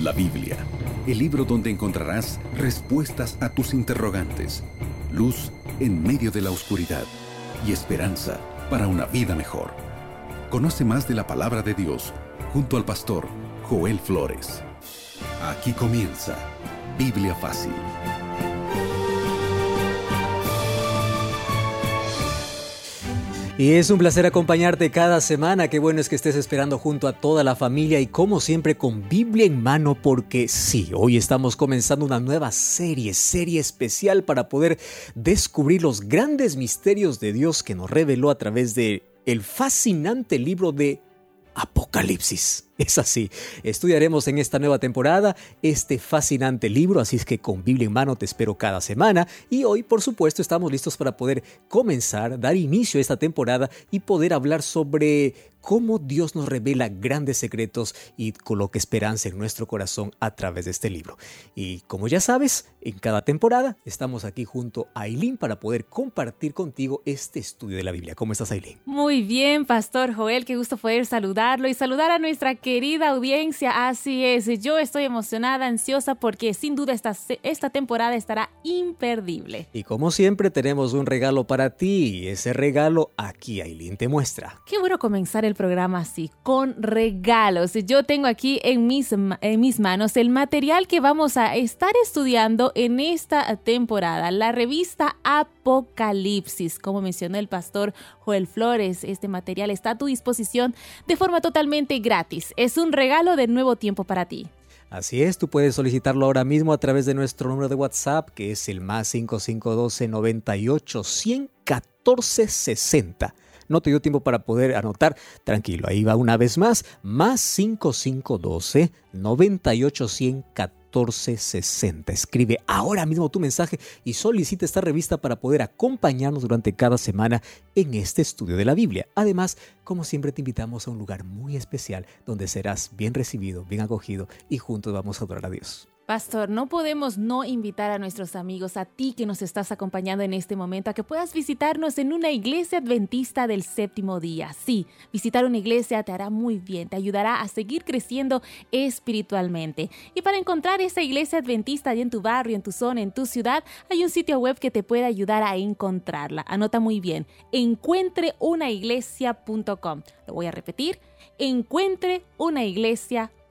La Biblia, el libro donde encontrarás respuestas a tus interrogantes, luz en medio de la oscuridad y esperanza para una vida mejor. Conoce más de la palabra de Dios junto al pastor Joel Flores. Aquí comienza Biblia Fácil. Y es un placer acompañarte cada semana. Qué bueno es que estés esperando junto a toda la familia y como siempre con Biblia en mano porque sí, hoy estamos comenzando una nueva serie, serie especial para poder descubrir los grandes misterios de Dios que nos reveló a través de el fascinante libro de Apocalipsis. Es así. Estudiaremos en esta nueva temporada este fascinante libro, así es que con Biblia en mano te espero cada semana y hoy por supuesto estamos listos para poder comenzar, dar inicio a esta temporada y poder hablar sobre cómo Dios nos revela grandes secretos y coloca esperanza en nuestro corazón a través de este libro. Y como ya sabes, en cada temporada estamos aquí junto a Aileen para poder compartir contigo este estudio de la Biblia. ¿Cómo estás, Aileen? Muy bien, Pastor Joel, qué gusto poder saludarlo y saludar a nuestra querida audiencia. Así es, yo estoy emocionada, ansiosa porque sin duda esta, esta temporada estará imperdible. Y como siempre tenemos un regalo para ti y ese regalo aquí Aileen te muestra. Qué bueno comenzar el programa así, con regalos. Yo tengo aquí en mis, en mis manos el material que vamos a estar estudiando en esta temporada, la revista Apocalipsis. Como mencionó el pastor Joel Flores, este material está a tu disposición de forma totalmente gratis. Es un regalo de nuevo tiempo para ti. Así es, tú puedes solicitarlo ahora mismo a través de nuestro número de WhatsApp, que es el más 5512 98 114 60. No te dio tiempo para poder anotar. Tranquilo, ahí va una vez más. Más 5512 98 1460. Escribe ahora mismo tu mensaje y solicita esta revista para poder acompañarnos durante cada semana en este estudio de la Biblia. Además, como siempre, te invitamos a un lugar muy especial donde serás bien recibido, bien acogido y juntos vamos a adorar a Dios. Pastor, no podemos no invitar a nuestros amigos, a ti que nos estás acompañando en este momento, a que puedas visitarnos en una iglesia adventista del séptimo día. Sí, visitar una iglesia te hará muy bien, te ayudará a seguir creciendo espiritualmente. Y para encontrar esa iglesia adventista en tu barrio, en tu zona, en tu ciudad, hay un sitio web que te puede ayudar a encontrarla. Anota muy bien, encuentreunaiglesia.com. Lo voy a repetir, encuentreunaiglesia.com.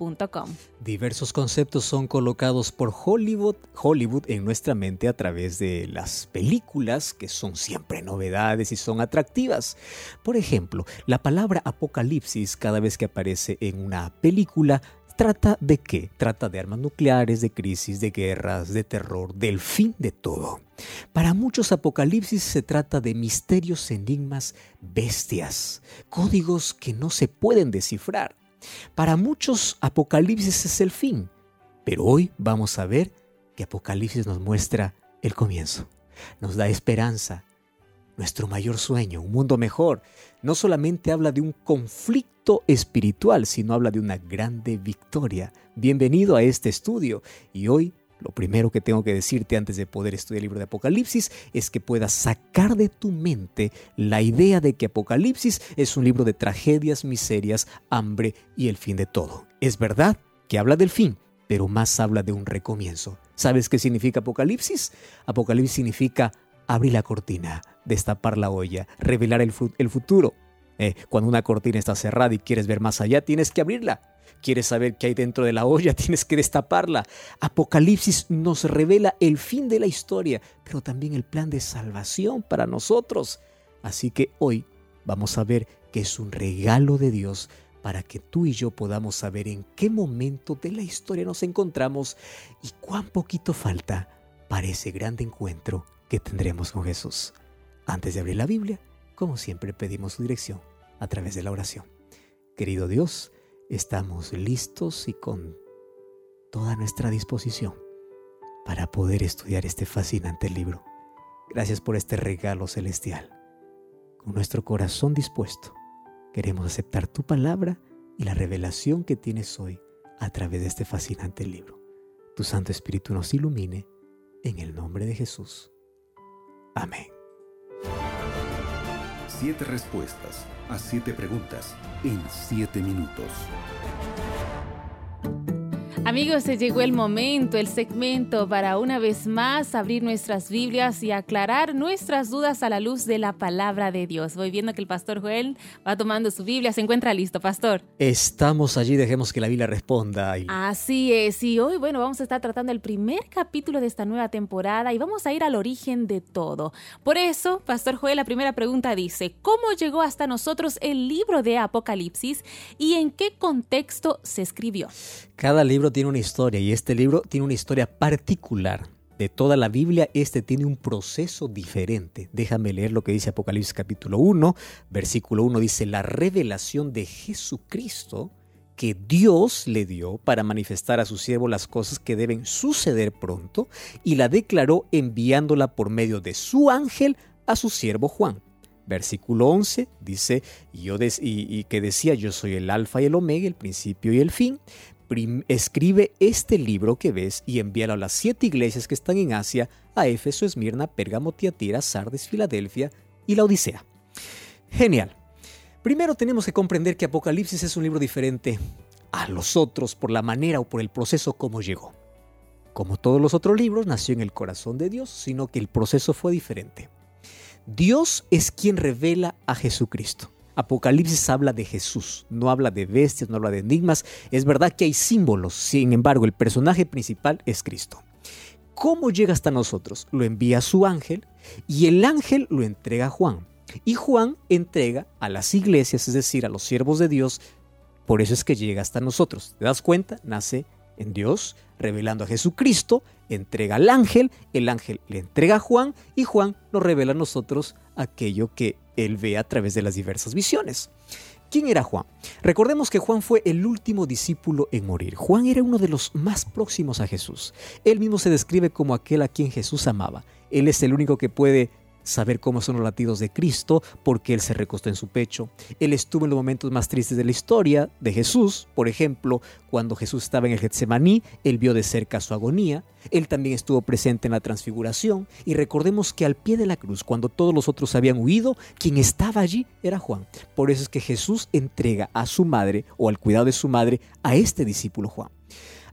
Diversos conceptos son colocados por Hollywood, Hollywood en nuestra mente a través de las películas que son siempre novedades y son atractivas. Por ejemplo, la palabra apocalipsis cada vez que aparece en una película ¿Trata de qué? Trata de armas nucleares, de crisis, de guerras, de terror, del fin de todo. Para muchos Apocalipsis se trata de misterios, enigmas, bestias, códigos que no se pueden descifrar. Para muchos Apocalipsis es el fin, pero hoy vamos a ver que Apocalipsis nos muestra el comienzo, nos da esperanza, nuestro mayor sueño, un mundo mejor, no solamente habla de un conflicto espiritual, sino habla de una grande victoria. Bienvenido a este estudio y hoy lo primero que tengo que decirte antes de poder estudiar el libro de Apocalipsis es que puedas sacar de tu mente la idea de que Apocalipsis es un libro de tragedias, miserias, hambre y el fin de todo. Es verdad que habla del fin, pero más habla de un recomienzo. ¿Sabes qué significa Apocalipsis? Apocalipsis significa abrir la cortina, destapar la olla, revelar el, futuro. Eh, cuando una cortina está cerrada y quieres ver más allá, tienes que abrirla. Quieres saber qué hay dentro de la olla, tienes que destaparla. Apocalipsis nos revela el fin de la historia, pero también el plan de salvación para nosotros. Así que hoy vamos a ver que es un regalo de Dios para que tú y yo podamos saber en qué momento de la historia nos encontramos y cuán poquito falta para ese grande encuentro que tendremos con Jesús. Antes de abrir la Biblia, como siempre pedimos su dirección a través de la oración. Querido Dios, estamos listos y con toda nuestra disposición para poder estudiar este fascinante libro. Gracias por este regalo celestial. Con nuestro corazón dispuesto, queremos aceptar tu palabra y la revelación que tienes hoy a través de este fascinante libro. Tu Santo Espíritu nos ilumine en el nombre de Jesús. Amén. Siete respuestas a siete preguntas en siete minutos. Amigos, se llegó el momento, el segmento para una vez más abrir nuestras Biblias y aclarar nuestras dudas a la luz de la palabra de Dios. Voy viendo que el pastor Joel va tomando su Biblia, se encuentra listo, pastor. Estamos allí, dejemos que la Biblia responda. Así es, y hoy, bueno, vamos a estar tratando el primer capítulo de esta nueva temporada y vamos a ir al origen de todo. Por eso, pastor Joel, la primera pregunta dice, ¿cómo llegó hasta nosotros el libro de Apocalipsis y en qué contexto se escribió? Cada libro tiene una historia y este libro tiene una historia particular. De toda la Biblia, este tiene un proceso diferente. Déjame leer lo que dice Apocalipsis capítulo 1, versículo 1 dice, la revelación de Jesucristo que Dios le dio para manifestar a su siervo las cosas que deben suceder pronto y la declaró enviándola por medio de su ángel a su siervo Juan. Versículo 11 dice, yo y, y que decía, yo soy el alfa y el omega, el principio y el fin escribe este libro que ves y envíalo a las siete iglesias que están en Asia, a Éfeso, Esmirna, Pérgamo, Tiatira, Sardes, Filadelfia y la Odisea. Genial. Primero tenemos que comprender que Apocalipsis es un libro diferente a los otros por la manera o por el proceso como llegó. Como todos los otros libros, nació en el corazón de Dios, sino que el proceso fue diferente. Dios es quien revela a Jesucristo. Apocalipsis habla de Jesús, no habla de bestias, no habla de enigmas. Es verdad que hay símbolos, sin embargo, el personaje principal es Cristo. ¿Cómo llega hasta nosotros? Lo envía a su ángel y el ángel lo entrega a Juan. Y Juan entrega a las iglesias, es decir, a los siervos de Dios. Por eso es que llega hasta nosotros. ¿Te das cuenta? Nace en Dios, revelando a Jesucristo, entrega al ángel, el ángel le entrega a Juan y Juan nos revela a nosotros aquello que él ve a través de las diversas visiones. ¿Quién era Juan? Recordemos que Juan fue el último discípulo en morir. Juan era uno de los más próximos a Jesús. Él mismo se describe como aquel a quien Jesús amaba. Él es el único que puede saber cómo son los latidos de Cristo, porque Él se recostó en su pecho. Él estuvo en los momentos más tristes de la historia de Jesús, por ejemplo, cuando Jesús estaba en el Getsemaní, Él vio de cerca su agonía. Él también estuvo presente en la transfiguración. Y recordemos que al pie de la cruz, cuando todos los otros habían huido, quien estaba allí era Juan. Por eso es que Jesús entrega a su madre o al cuidado de su madre a este discípulo Juan.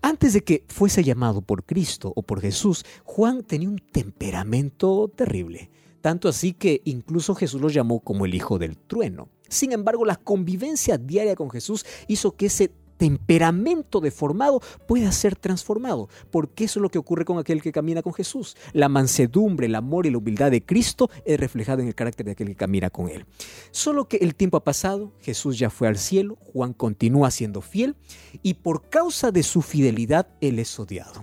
Antes de que fuese llamado por Cristo o por Jesús, Juan tenía un temperamento terrible tanto así que incluso Jesús lo llamó como el hijo del trueno. Sin embargo, la convivencia diaria con Jesús hizo que ese temperamento deformado pueda ser transformado, porque eso es lo que ocurre con aquel que camina con Jesús. La mansedumbre, el amor y la humildad de Cristo es reflejado en el carácter de aquel que camina con Él. Solo que el tiempo ha pasado, Jesús ya fue al cielo, Juan continúa siendo fiel y por causa de su fidelidad Él es odiado.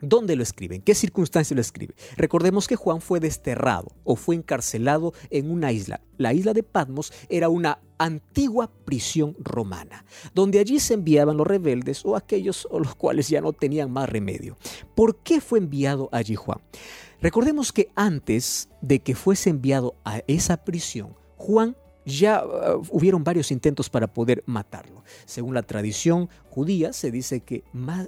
¿Dónde lo escribe? ¿En qué circunstancia lo escribe? Recordemos que Juan fue desterrado o fue encarcelado en una isla. La isla de Patmos era una antigua prisión romana, donde allí se enviaban los rebeldes o aquellos o los cuales ya no tenían más remedio. ¿Por qué fue enviado allí Juan? Recordemos que antes de que fuese enviado a esa prisión, Juan ya uh, hubieron varios intentos para poder matarlo. Según la tradición judía, se dice que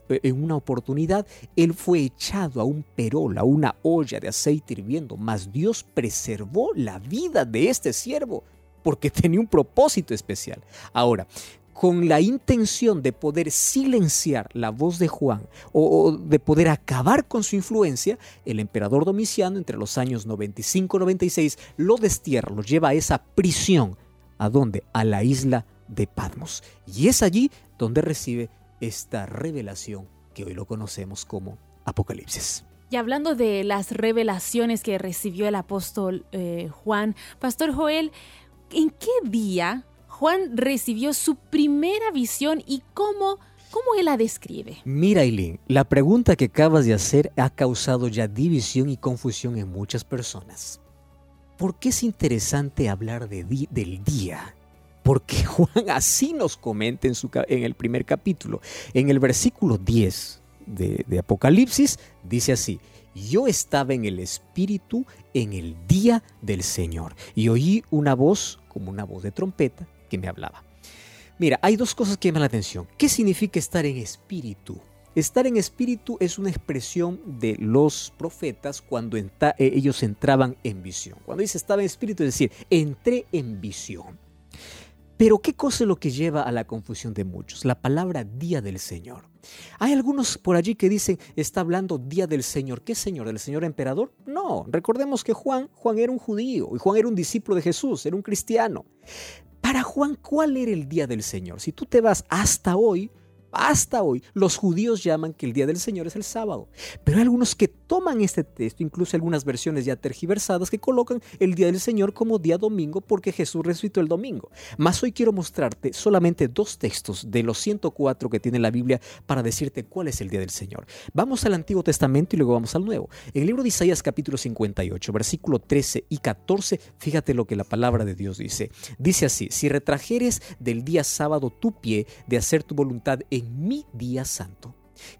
eh, en una oportunidad él fue echado a un perol, a una olla de aceite hirviendo, mas Dios preservó la vida de este siervo porque tenía un propósito especial. Ahora, con la intención de poder silenciar la voz de Juan o, de poder acabar con su influencia, el emperador Domiciano entre los años 95 y 96 lo destierra, lo lleva a esa prisión. ¿A dónde? A la isla de Patmos. Y es allí donde recibe esta revelación que hoy lo conocemos como Apocalipsis. Y hablando de las revelaciones que recibió el apóstol eh, Juan, Pastor Joel, ¿en qué día Juan recibió su primera visión y cómo, cómo él la describe. Mira, Eileen, la pregunta que acabas de hacer ha causado ya división y confusión en muchas personas. ¿Por qué es interesante hablar de del día? Porque Juan así nos comenta en, su, en el primer capítulo. En el versículo 10 de, de Apocalipsis dice así, yo estaba en el Espíritu en el día del Señor y oí una voz como una voz de trompeta que me hablaba. Mira, hay dos cosas que llaman la atención. ¿Qué significa estar en espíritu? Estar en espíritu es una expresión de los profetas cuando eh, ellos entraban en visión. Cuando dice estaba en espíritu, es decir, entré en visión. Pero ¿qué cosa es lo que lleva a la confusión de muchos? La palabra día del Señor. Hay algunos por allí que dicen, está hablando día del Señor. ¿Qué Señor? ¿Del Señor emperador? No, recordemos que Juan, Juan era un judío y Juan era un discípulo de Jesús, era un cristiano. Para Juan, ¿cuál era el día del Señor? Si tú te vas hasta hoy, hasta hoy los judíos llaman que el día del Señor es el sábado. Pero hay algunos que toman este texto, incluso algunas versiones ya tergiversadas, que colocan el día del Señor como día domingo porque Jesús resucitó el domingo. Más hoy quiero mostrarte solamente dos textos de los 104 que tiene la Biblia para decirte cuál es el día del Señor. Vamos al Antiguo Testamento y luego vamos al Nuevo. En el libro de Isaías capítulo 58, versículo 13 y 14, fíjate lo que la palabra de Dios dice. Dice así, si retrajeres del día sábado tu pie de hacer tu voluntad mi día santo.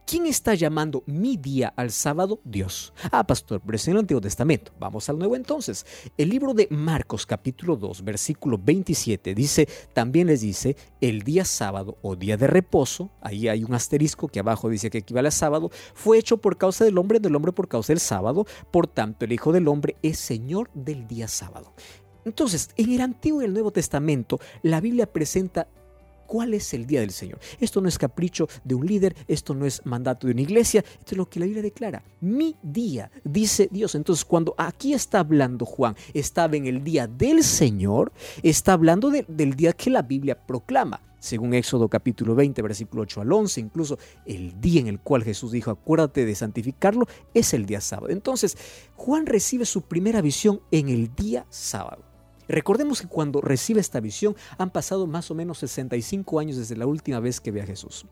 ¿Quién está llamando mi día al sábado? Dios. Ah, pastor, pero es en el Antiguo Testamento. Vamos al Nuevo entonces. El libro de Marcos capítulo 2, versículo 27 dice, también les dice, el día sábado o día de reposo, ahí hay un asterisco que abajo dice que equivale a sábado, fue hecho por causa del hombre, del hombre por causa del sábado, por tanto el Hijo del Hombre es Señor del día sábado. Entonces, en el Antiguo y el Nuevo Testamento, la Biblia presenta cuál es el día del Señor. Esto no es capricho de un líder, esto no es mandato de una iglesia, esto es lo que la Biblia declara. Mi día, dice Dios. Entonces, cuando aquí está hablando Juan, estaba en el día del Señor, está hablando del día que la Biblia proclama según Éxodo capítulo 20, versículo 8 al 11, incluso el día en el cual Jesús dijo, acuérdate de santificarlo, es el día sábado. Entonces, Juan recibe su primera visión en el día sábado. Recordemos que cuando recibe esta visión han pasado más o menos 65 años desde la última vez que ve a Jesús.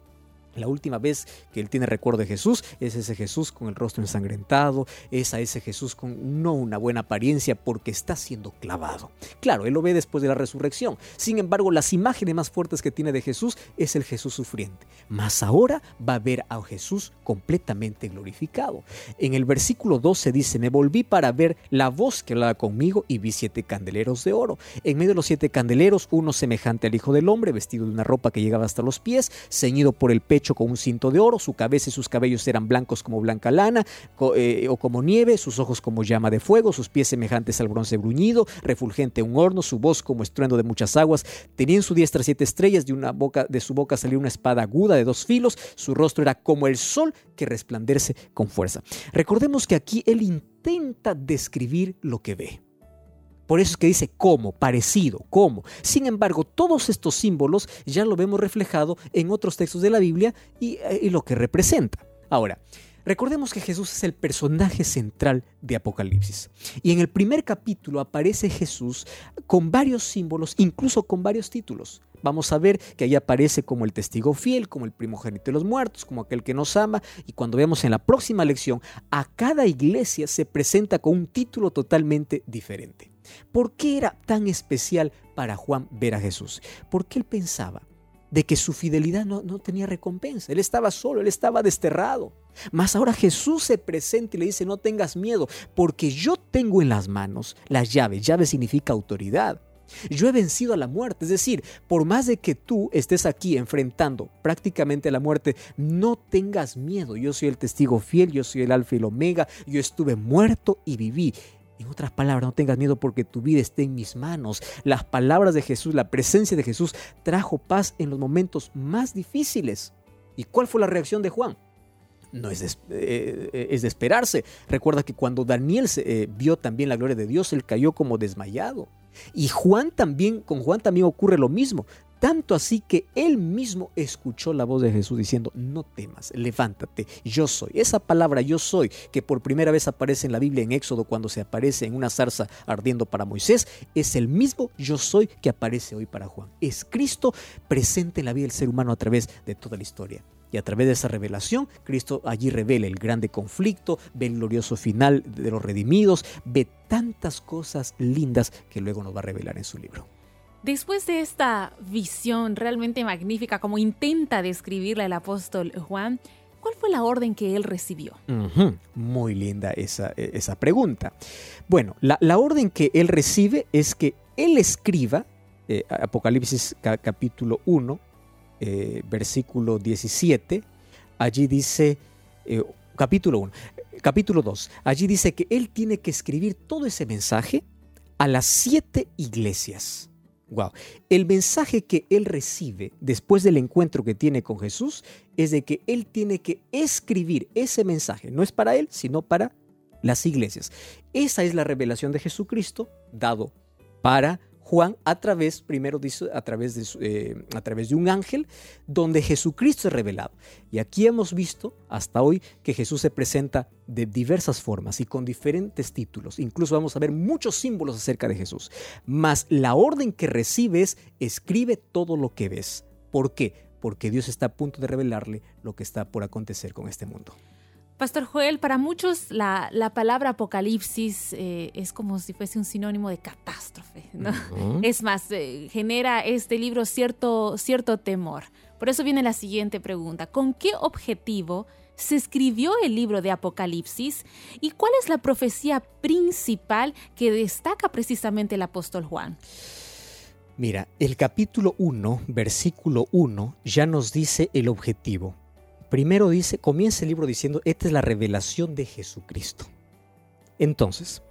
La última vez que él tiene recuerdo de Jesús es ese Jesús con el rostro ensangrentado, es a ese Jesús con no una buena apariencia porque está siendo clavado. Claro, él lo ve después de la resurrección. Sin embargo, las imágenes más fuertes que tiene de Jesús es el Jesús sufriente. Mas ahora va a ver a Jesús completamente glorificado. En el versículo 12 dice, me volví para ver la voz que hablaba conmigo y vi siete candeleros de oro. En medio de los siete candeleros, uno semejante al Hijo del Hombre, vestido de una ropa que llegaba hasta los pies, ceñido por el pecho con un cinto de oro, su cabeza y sus cabellos eran blancos como blanca lana eh, o como nieve, sus ojos como llama de fuego, sus pies semejantes al bronce bruñido, refulgente un horno, su voz como estruendo de muchas aguas. Tenía en su diestra siete estrellas, de, una boca, de su boca salía una espada aguda de dos filos, su rostro era como el sol que resplandece con fuerza. Recordemos que aquí él intenta describir lo que ve. Por eso es que dice como, parecido, como. Sin embargo, todos estos símbolos ya lo vemos reflejado en otros textos de la Biblia y, eh, y lo que representa. Ahora, Recordemos que Jesús es el personaje central de Apocalipsis. Y en el primer capítulo aparece Jesús con varios símbolos, incluso con varios títulos. Vamos a ver que ahí aparece como el testigo fiel, como el primogénito de los muertos, como aquel que nos ama. Y cuando veamos en la próxima lección, a cada iglesia se presenta con un título totalmente diferente. ¿Por qué era tan especial para Juan ver a Jesús? Porque él pensaba de que su fidelidad no, tenía recompensa. Él estaba solo, él estaba desterrado. Mas ahora Jesús se presenta y le dice, no tengas miedo, porque yo tengo en las manos las llaves. Llave significa autoridad. Yo he vencido a la muerte, es decir, por más de que tú estés aquí enfrentando prácticamente la muerte, no tengas miedo. Yo soy el testigo fiel, yo soy el alfa y el omega, yo estuve muerto y viví. En otras palabras, no tengas miedo porque tu vida está en mis manos. Las palabras de Jesús, la presencia de Jesús trajo paz en los momentos más difíciles. ¿Y cuál fue la reacción de Juan? No es de, eh, esperarse. Recuerda que cuando Daniel eh, vio también la gloria de Dios, él cayó como desmayado. Y Juan también, con Juan también ocurre lo mismo. Tanto así que él mismo escuchó la voz de Jesús diciendo, no temas, levántate, yo soy. Esa palabra yo soy, que por primera vez aparece en la Biblia en Éxodo cuando se aparece en una zarza ardiendo para Moisés, es el mismo yo soy que aparece hoy para Juan. Es Cristo presente en la vida del ser humano a través de toda la historia. Y a través de esa revelación, Cristo allí revela el grande conflicto, ve el glorioso final de los redimidos, ve tantas cosas lindas que luego nos va a revelar en su libro. Después de esta visión realmente magnífica, como intenta describirla el apóstol Juan, ¿cuál fue la orden que él recibió? Muy linda esa, esa pregunta. Bueno, la, orden que él recibe es que él escriba, eh, Apocalipsis capítulo 1, eh, versículo 17, allí dice, eh, capítulo 1, capítulo 2, allí dice que él tiene que escribir todo ese mensaje a las siete iglesias Wow. El mensaje que él recibe después del encuentro que tiene con Jesús es de que él tiene que escribir ese mensaje. No es para él, sino para las iglesias. Esa es la revelación de Jesucristo dado para Juan a través, primero dice, a través, de, eh, a través de un ángel, donde Jesucristo es revelado. Y aquí hemos visto hasta hoy que Jesús se presenta de diversas formas y con diferentes títulos. Incluso vamos a ver muchos símbolos acerca de Jesús. Mas la orden que recibe es, escribe todo lo que ves. ¿Por qué? Porque Dios está a punto de revelarle lo que está por acontecer con este mundo. Pastor Joel, para muchos la, palabra apocalipsis eh, es como si fuese un sinónimo de catástrofe. ¿no? Es más, eh, genera este libro cierto, cierto temor. Por eso viene la siguiente pregunta. ¿Con qué objetivo se escribió el libro de Apocalipsis y cuál es la profecía principal que destaca precisamente el apóstol Juan? Mira, el capítulo 1, versículo 1, ya nos dice el objetivo. Primero dice, comienza el libro diciendo, esta es la revelación de Jesucristo. Entonces,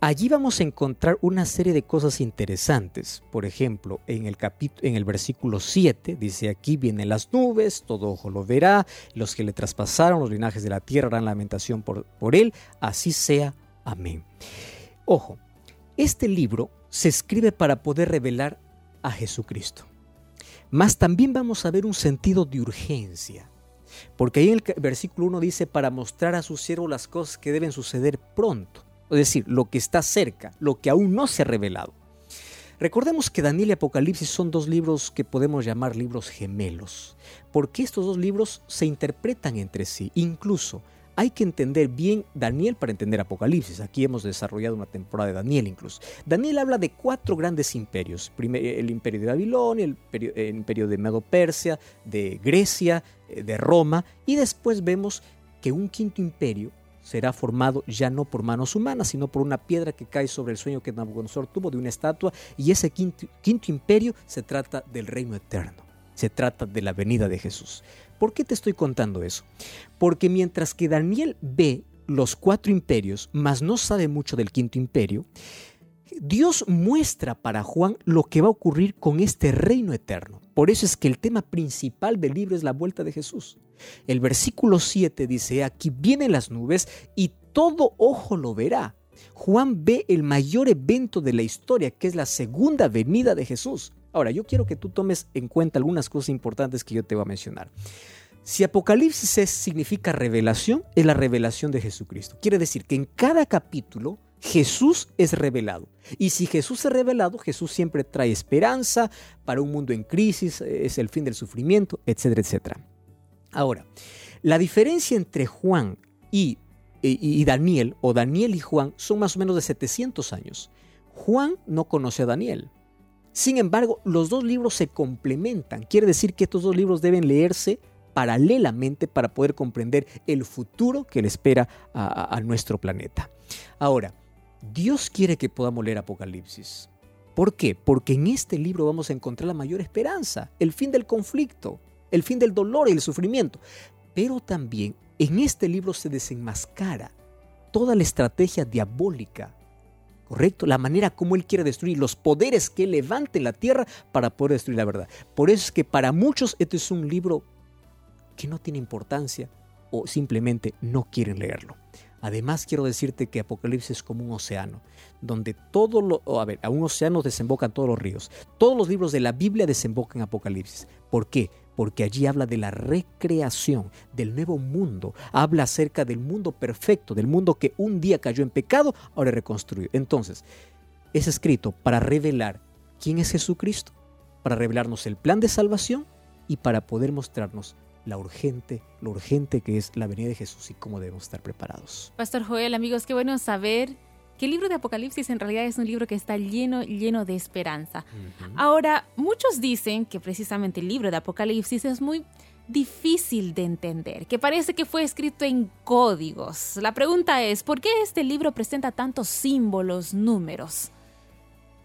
allí vamos a encontrar una serie de cosas interesantes. Por ejemplo, en el, en el versículo 7 dice, aquí vienen las nubes, todo ojo lo verá, los que le traspasaron los linajes de la tierra harán lamentación por, por él, así sea. Amén. Ojo, este libro se escribe para poder revelar a Jesucristo. Mas también vamos a ver un sentido de urgencia. Porque ahí en el versículo 1 dice, para mostrar a su siervo las cosas que deben suceder pronto. Es decir, lo que está cerca, lo que aún no se ha revelado. Recordemos que Daniel y Apocalipsis son dos libros que podemos llamar libros gemelos, porque estos dos libros se interpretan entre sí. Incluso hay que entender bien Daniel para entender Apocalipsis. Aquí hemos desarrollado una temporada de Daniel incluso. Daniel habla de cuatro grandes imperios. el imperio de Babilonia, el, el imperio de Medo-Persia, de Grecia, eh, de Roma. Y después vemos que un quinto imperio será formado ya no por manos humanas, sino por una piedra que cae sobre el sueño que Nabucodonosor tuvo de una estatua. Y ese quinto, quinto imperio se trata del reino eterno. Se trata de la venida de Jesús. ¿Por qué te estoy contando eso? Porque mientras que Daniel ve los cuatro imperios, mas no sabe mucho del quinto imperio, Dios muestra para Juan lo que va a ocurrir con este reino eterno. Por eso es que el tema principal del libro es la vuelta de Jesús. El versículo 7 dice, aquí vienen las nubes y todo ojo lo verá. Juan ve el mayor evento de la historia, que es la segunda venida de Jesús. Ahora, yo quiero que tú tomes en cuenta algunas cosas importantes que yo te voy a mencionar. Si Apocalipsis significa revelación, es la revelación de Jesucristo. Quiere decir que en cada capítulo Jesús es revelado. Y si Jesús es revelado, Jesús siempre trae esperanza para un mundo en crisis, es el fin del sufrimiento, etcétera, etcétera. Ahora, la diferencia entre Juan y, y, Daniel, o Daniel y Juan, son más o menos de 700 años. Juan no conoce a Daniel. Sin embargo, los dos libros se complementan. Quiere decir que estos dos libros deben leerse paralelamente para poder comprender el futuro que le espera a, a nuestro planeta. Ahora, Dios quiere que podamos leer Apocalipsis. ¿Por qué? Porque en este libro vamos a encontrar la mayor esperanza, el fin del conflicto, el fin del dolor y el sufrimiento. Pero también en este libro se desenmascara toda la estrategia diabólica ¿correcto? La manera como Él quiere destruir, los poderes que en la tierra para poder destruir la verdad. Por eso es que para muchos este es un libro que no tiene importancia o simplemente no quieren leerlo. Además, quiero decirte que Apocalipsis es como un océano, donde todo lo, a ver, a un océano desembocan todos los ríos. Todos los libros de la Biblia desembocan en Apocalipsis. ¿Por qué? Porque allí habla de la recreación, del nuevo mundo. Habla acerca del mundo perfecto, del mundo que un día cayó en pecado, ahora reconstruido. Entonces, es escrito para revelar quién es Jesucristo, para revelarnos el plan de salvación y para poder mostrarnos la urgente, lo urgente que es la venida de Jesús y cómo debemos estar preparados. Pastor Joel, amigos, qué bueno saber que el libro de Apocalipsis en realidad es un libro que está lleno, lleno de esperanza. Ahora, muchos dicen que precisamente el libro de Apocalipsis es muy difícil de entender, que parece que fue escrito en códigos. La pregunta es, ¿por qué este libro presenta tantos símbolos, números?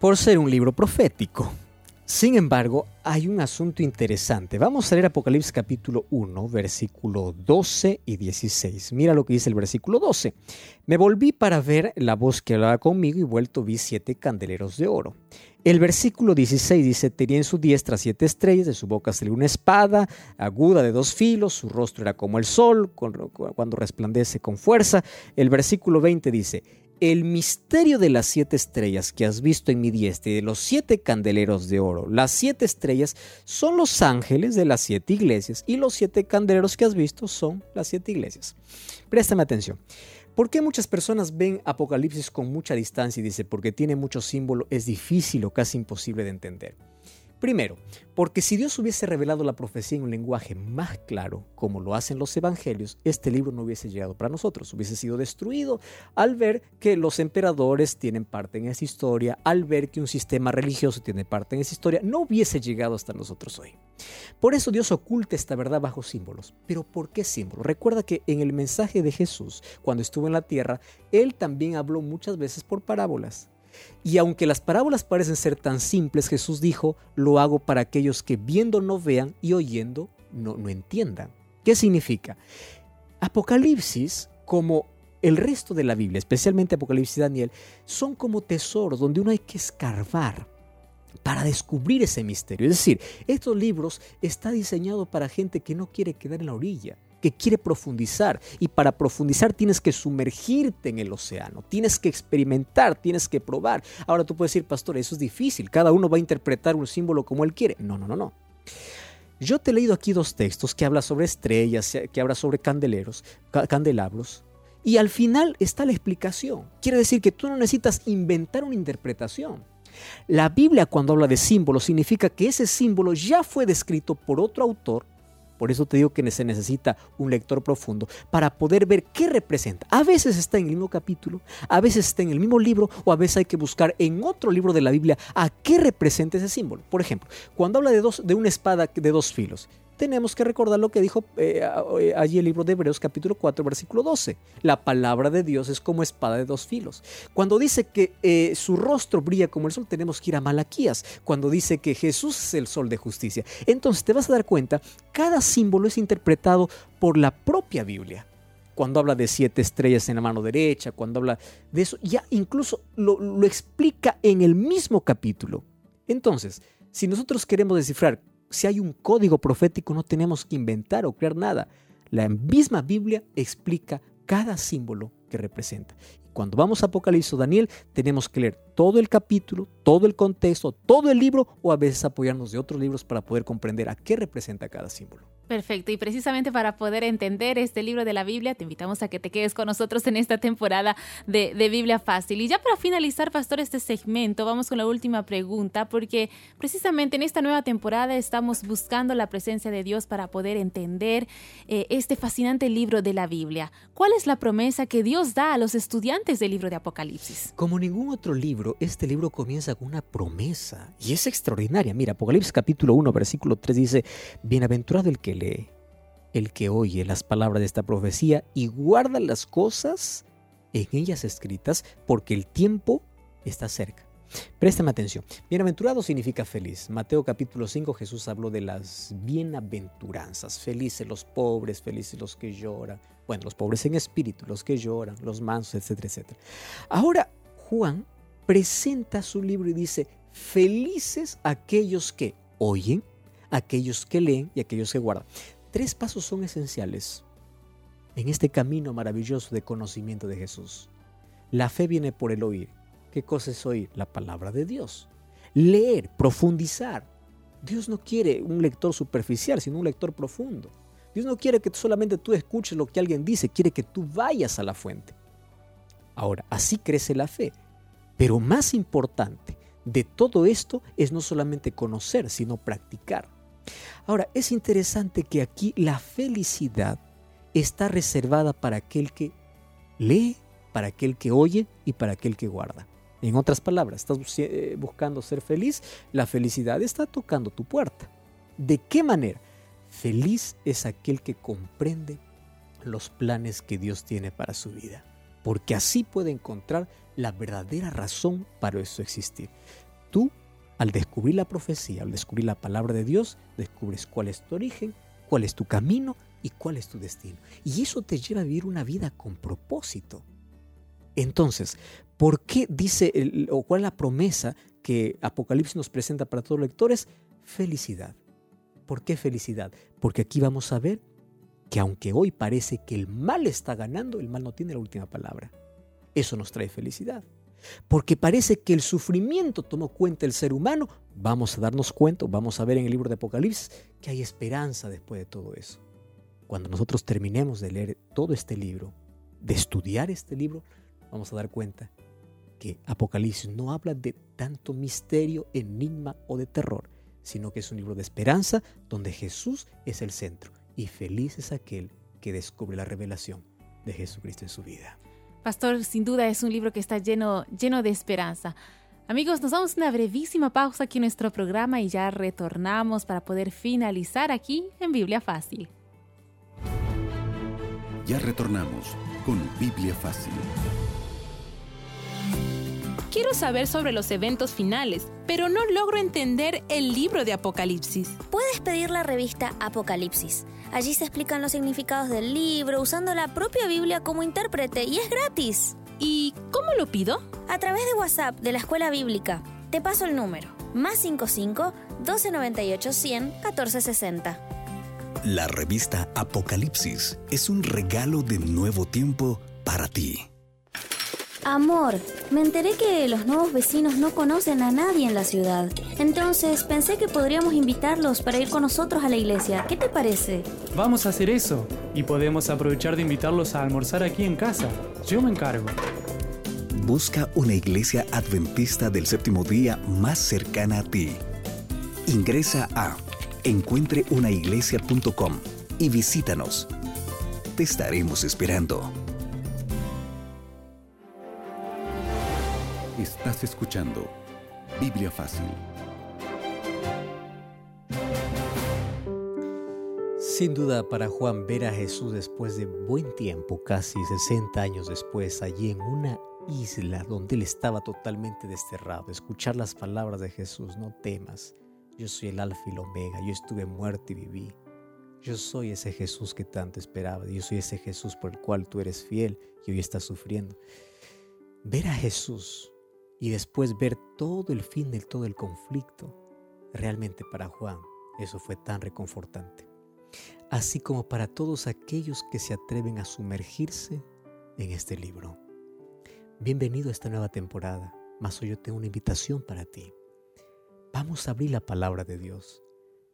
Por ser un libro profético. Sin embargo, hay un asunto interesante. Vamos a leer Apocalipsis capítulo 1, versículo 12 y 16. Mira lo que dice el versículo 12. Me volví para ver la voz que hablaba conmigo y vuelto vi siete candeleros de oro. El versículo 16 dice, tenía en su diestra siete estrellas, de su boca salió una espada aguda de dos filos, su rostro era como el sol cuando resplandece con fuerza. El versículo 20 dice, el misterio de las siete estrellas que has visto en mi diestra y de los siete candeleros de oro. Las siete estrellas son los ángeles de las siete iglesias y los siete candeleros que has visto son las siete iglesias. Préstame atención. ¿Por qué muchas personas ven Apocalipsis con mucha distancia y dice porque tiene mucho símbolo es difícil o casi imposible de entender? Primero, porque si Dios hubiese revelado la profecía en un lenguaje más claro, como lo hacen los evangelios, este libro no hubiese llegado para nosotros, hubiese sido destruido al ver que los emperadores tienen parte en esa historia, al ver que un sistema religioso tiene parte en esa historia, no hubiese llegado hasta nosotros hoy. Por eso Dios oculta esta verdad bajo símbolos. Pero ¿por qué símbolos? Recuerda que en el mensaje de Jesús, cuando estuvo en la tierra, Él también habló muchas veces por parábolas. Y aunque las parábolas parecen ser tan simples, Jesús dijo, lo hago para aquellos que viendo no vean y oyendo no, no entiendan. ¿Qué significa? Apocalipsis, como el resto de la Biblia, especialmente Apocalipsis y Daniel, son como tesoros donde uno hay que escarbar para descubrir ese misterio. Es decir, estos libros están diseñados para gente que no quiere quedar en la orilla, que quiere profundizar. Y para profundizar tienes que sumergirte en el océano, tienes que experimentar, tienes que probar. Ahora tú puedes decir, pastor, eso es difícil, cada uno va a interpretar un símbolo como él quiere. No, no, no, no. Yo te he leído aquí dos textos que hablan sobre estrellas, que hablan sobre candeleros, candelabros, y al final está la explicación. Quiere decir que tú no necesitas inventar una interpretación. La Biblia cuando habla de símbolos significa que ese símbolo ya fue descrito por otro autor por eso te digo que se necesita un lector profundo para poder ver qué representa. A veces está en el mismo capítulo, a veces está en el mismo libro o a veces hay que buscar en otro libro de la Biblia a qué representa ese símbolo. Por ejemplo, cuando habla de, dos, de una espada de dos filos, tenemos que recordar lo que dijo eh, eh, allí el libro de Hebreos capítulo 4 versículo 12. La palabra de Dios es como espada de dos filos. Cuando dice que eh, su rostro brilla como el sol, tenemos que ir a Malaquías. Cuando dice que Jesús es el sol de justicia. Entonces te vas a dar cuenta, cada símbolo es interpretado por la propia Biblia. Cuando habla de siete estrellas en la mano derecha, cuando habla de eso, ya incluso lo, lo explica en el mismo capítulo. Entonces, si nosotros queremos descifrar si hay un código profético, no tenemos que inventar o crear nada. La misma Biblia explica cada símbolo que representa. Cuando vamos a Apocalipsis o Daniel, tenemos que leer todo el capítulo, todo el contexto, todo el libro o a veces apoyarnos de otros libros para poder comprender a qué representa cada símbolo. Perfecto, y precisamente para poder entender este libro de la Biblia, te invitamos a que te quedes con nosotros en esta temporada de, Biblia Fácil. Y ya para finalizar, Pastor, este segmento, vamos con la última pregunta, porque precisamente en esta nueva temporada estamos buscando la presencia de Dios para poder entender eh, este fascinante libro de la Biblia. ¿Cuál es la promesa que Dios da a los estudiantes del libro de Apocalipsis? Como ningún otro libro, este libro comienza con una promesa y es extraordinaria. Mira, Apocalipsis capítulo 1, versículo 3 dice, Bienaventurado el que lee, el que oye las palabras de esta profecía y guarda las cosas en ellas escritas, porque el tiempo está cerca. Préstame atención. Bienaventurado significa feliz. Mateo capítulo 5 Jesús habló de las bienaventuranzas. Felices los pobres, felices los que lloran. Bueno, los pobres en espíritu, los que lloran, los mansos, etcétera, etcétera. Ahora Juan presenta su libro y dice, felices aquellos que oyen aquellos que leen y aquellos que guardan. Tres pasos son esenciales en este camino maravilloso de conocimiento de Jesús. La fe viene por el oír. ¿Qué cosa es oír? La palabra de Dios. Leer, profundizar. Dios no quiere un lector superficial, sino un lector profundo. Dios no quiere que solamente tú escuches lo que alguien dice, quiere que tú vayas a la fuente. Ahora, así crece la fe. Pero más importante de todo esto es no solamente conocer, sino practicar. Ahora, es interesante que aquí la felicidad está reservada para aquel que lee, para aquel que oye y para aquel que guarda. En otras palabras, estás eh, buscando ser feliz, la felicidad está tocando tu puerta. ¿De qué manera? Feliz es aquel que comprende los planes que Dios tiene para su vida, porque así puede encontrar la verdadera razón para eso existir. Tú al descubrir la profecía, al descubrir la palabra de Dios, descubres cuál es tu origen, cuál es tu camino y cuál es tu destino. Y eso te lleva a vivir una vida con propósito. Entonces, ¿por qué dice o cuál es la promesa que Apocalipsis nos presenta para todos los lectores? Felicidad. ¿Por qué felicidad? Porque aquí vamos a ver que aunque hoy parece que el mal está ganando, el mal no tiene la última palabra. Eso nos trae felicidad. Porque parece que el sufrimiento tomó cuenta del ser humano, vamos a darnos cuenta, vamos a ver en el libro de Apocalipsis que hay esperanza después de todo eso. Cuando nosotros terminemos de leer todo este libro, de estudiar este libro, vamos a dar cuenta que Apocalipsis no habla de tanto misterio, enigma o de terror, sino que es un libro de esperanza donde Jesús es el centro y feliz es aquel que descubre la revelación de Jesucristo en su vida. Pastor, sin duda es un libro que está lleno, lleno de esperanza. Amigos, nos damos una brevísima pausa aquí en nuestro programa y ya retornamos para poder finalizar aquí en Biblia Fácil. Ya retornamos con Biblia Fácil. Quiero saber sobre los eventos finales, pero no logro entender el libro de Apocalipsis. Puedes pedir la revista Apocalipsis. Allí se explican los significados del libro usando la propia Biblia como intérprete y es gratis. ¿Y cómo lo pido? A través de WhatsApp de la Escuela Bíblica. Te paso el número. Más 55 1298 100 1460. La revista Apocalipsis es un regalo de nuevo tiempo para ti. Amor, me enteré que los nuevos vecinos no conocen a nadie en la ciudad. Entonces pensé que podríamos invitarlos para ir con nosotros a la iglesia. ¿Qué te parece? Vamos a hacer eso. Y podemos aprovechar de invitarlos a almorzar aquí en casa. Yo me encargo. Busca una iglesia adventista del séptimo día más cercana a ti. Ingresa a encuentreunaiglesia.com y visítanos. Te estaremos esperando. Estás escuchando Biblia Fácil. Sin duda para Juan ver a Jesús después de buen tiempo, casi 60 años después, allí en una isla donde él estaba totalmente desterrado, escuchar las palabras de Jesús, no temas, yo soy el alfa y el omega, yo estuve muerto y viví. Yo soy ese Jesús que tanto esperaba, yo soy ese Jesús por el cual tú eres fiel y hoy estás sufriendo. Ver a Jesús y después ver todo el fin de todo el conflicto, realmente para Juan eso fue tan reconfortante. Así como para todos aquellos que se atreven a sumergirse en este libro. Bienvenido a esta nueva temporada, mas hoy yo tengo una invitación para ti. Vamos a abrir la palabra de Dios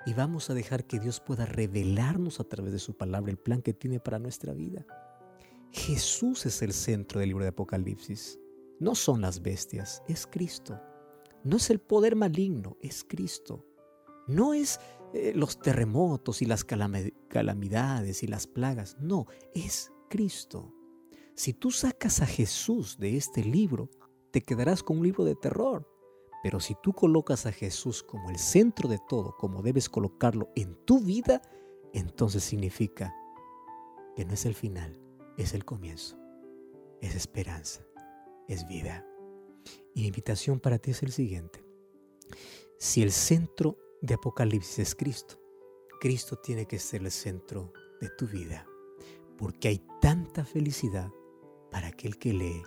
y vamos a dejar que Dios pueda revelarnos a través de su palabra el plan que tiene para nuestra vida. Jesús es el centro del libro de Apocalipsis. No son las bestias, es Cristo. No es el poder maligno, es Cristo. No es eh, los terremotos y las calamidades y las plagas, no, es Cristo. Si tú sacas a Jesús de este libro, te quedarás con un libro de terror. Pero si tú colocas a Jesús como el centro de todo, como debes colocarlo en tu vida, entonces significa que no es el final, es el comienzo, es esperanza es vida. Y mi invitación para ti es el siguiente. Si el centro de Apocalipsis es Cristo, Cristo tiene que ser el centro de tu vida, porque hay tanta felicidad para aquel que lee,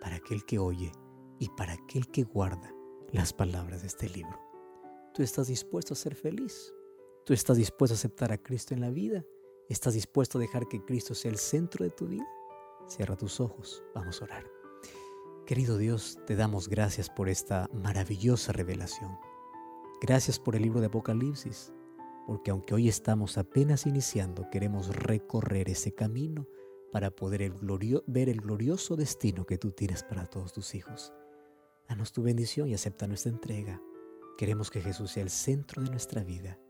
para aquel que oye y para aquel que guarda las palabras de este libro. ¿Tú estás dispuesto a ser feliz? ¿Tú estás dispuesto a aceptar a Cristo en la vida? ¿Estás dispuesto a dejar que Cristo sea el centro de tu vida? Cierra tus ojos, vamos a orar. Querido Dios, te damos gracias por esta maravillosa revelación. Gracias por el libro de Apocalipsis, porque aunque hoy estamos apenas iniciando, queremos recorrer ese camino para poder ver el glorioso destino que tú tienes para todos tus hijos. Danos tu bendición y acepta nuestra entrega. Queremos que Jesús sea el centro de nuestra vida.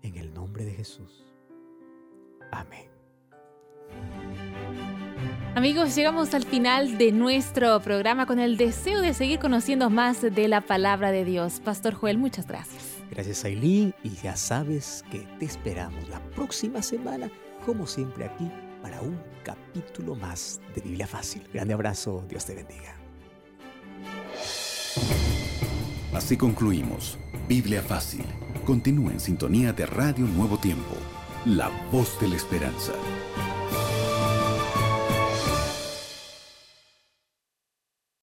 En el nombre de Jesús. Amén. Amigos, llegamos al final de nuestro programa con el deseo de seguir conociendo más de la palabra de Dios. Pastor Joel, muchas gracias. Gracias, Aileen. Y ya sabes que te esperamos la próxima semana, como siempre, aquí para un capítulo más de Biblia Fácil. Grande abrazo, Dios te bendiga. Así concluimos. Biblia Fácil. Continúa en sintonía de Radio Nuevo Tiempo, la voz de la esperanza.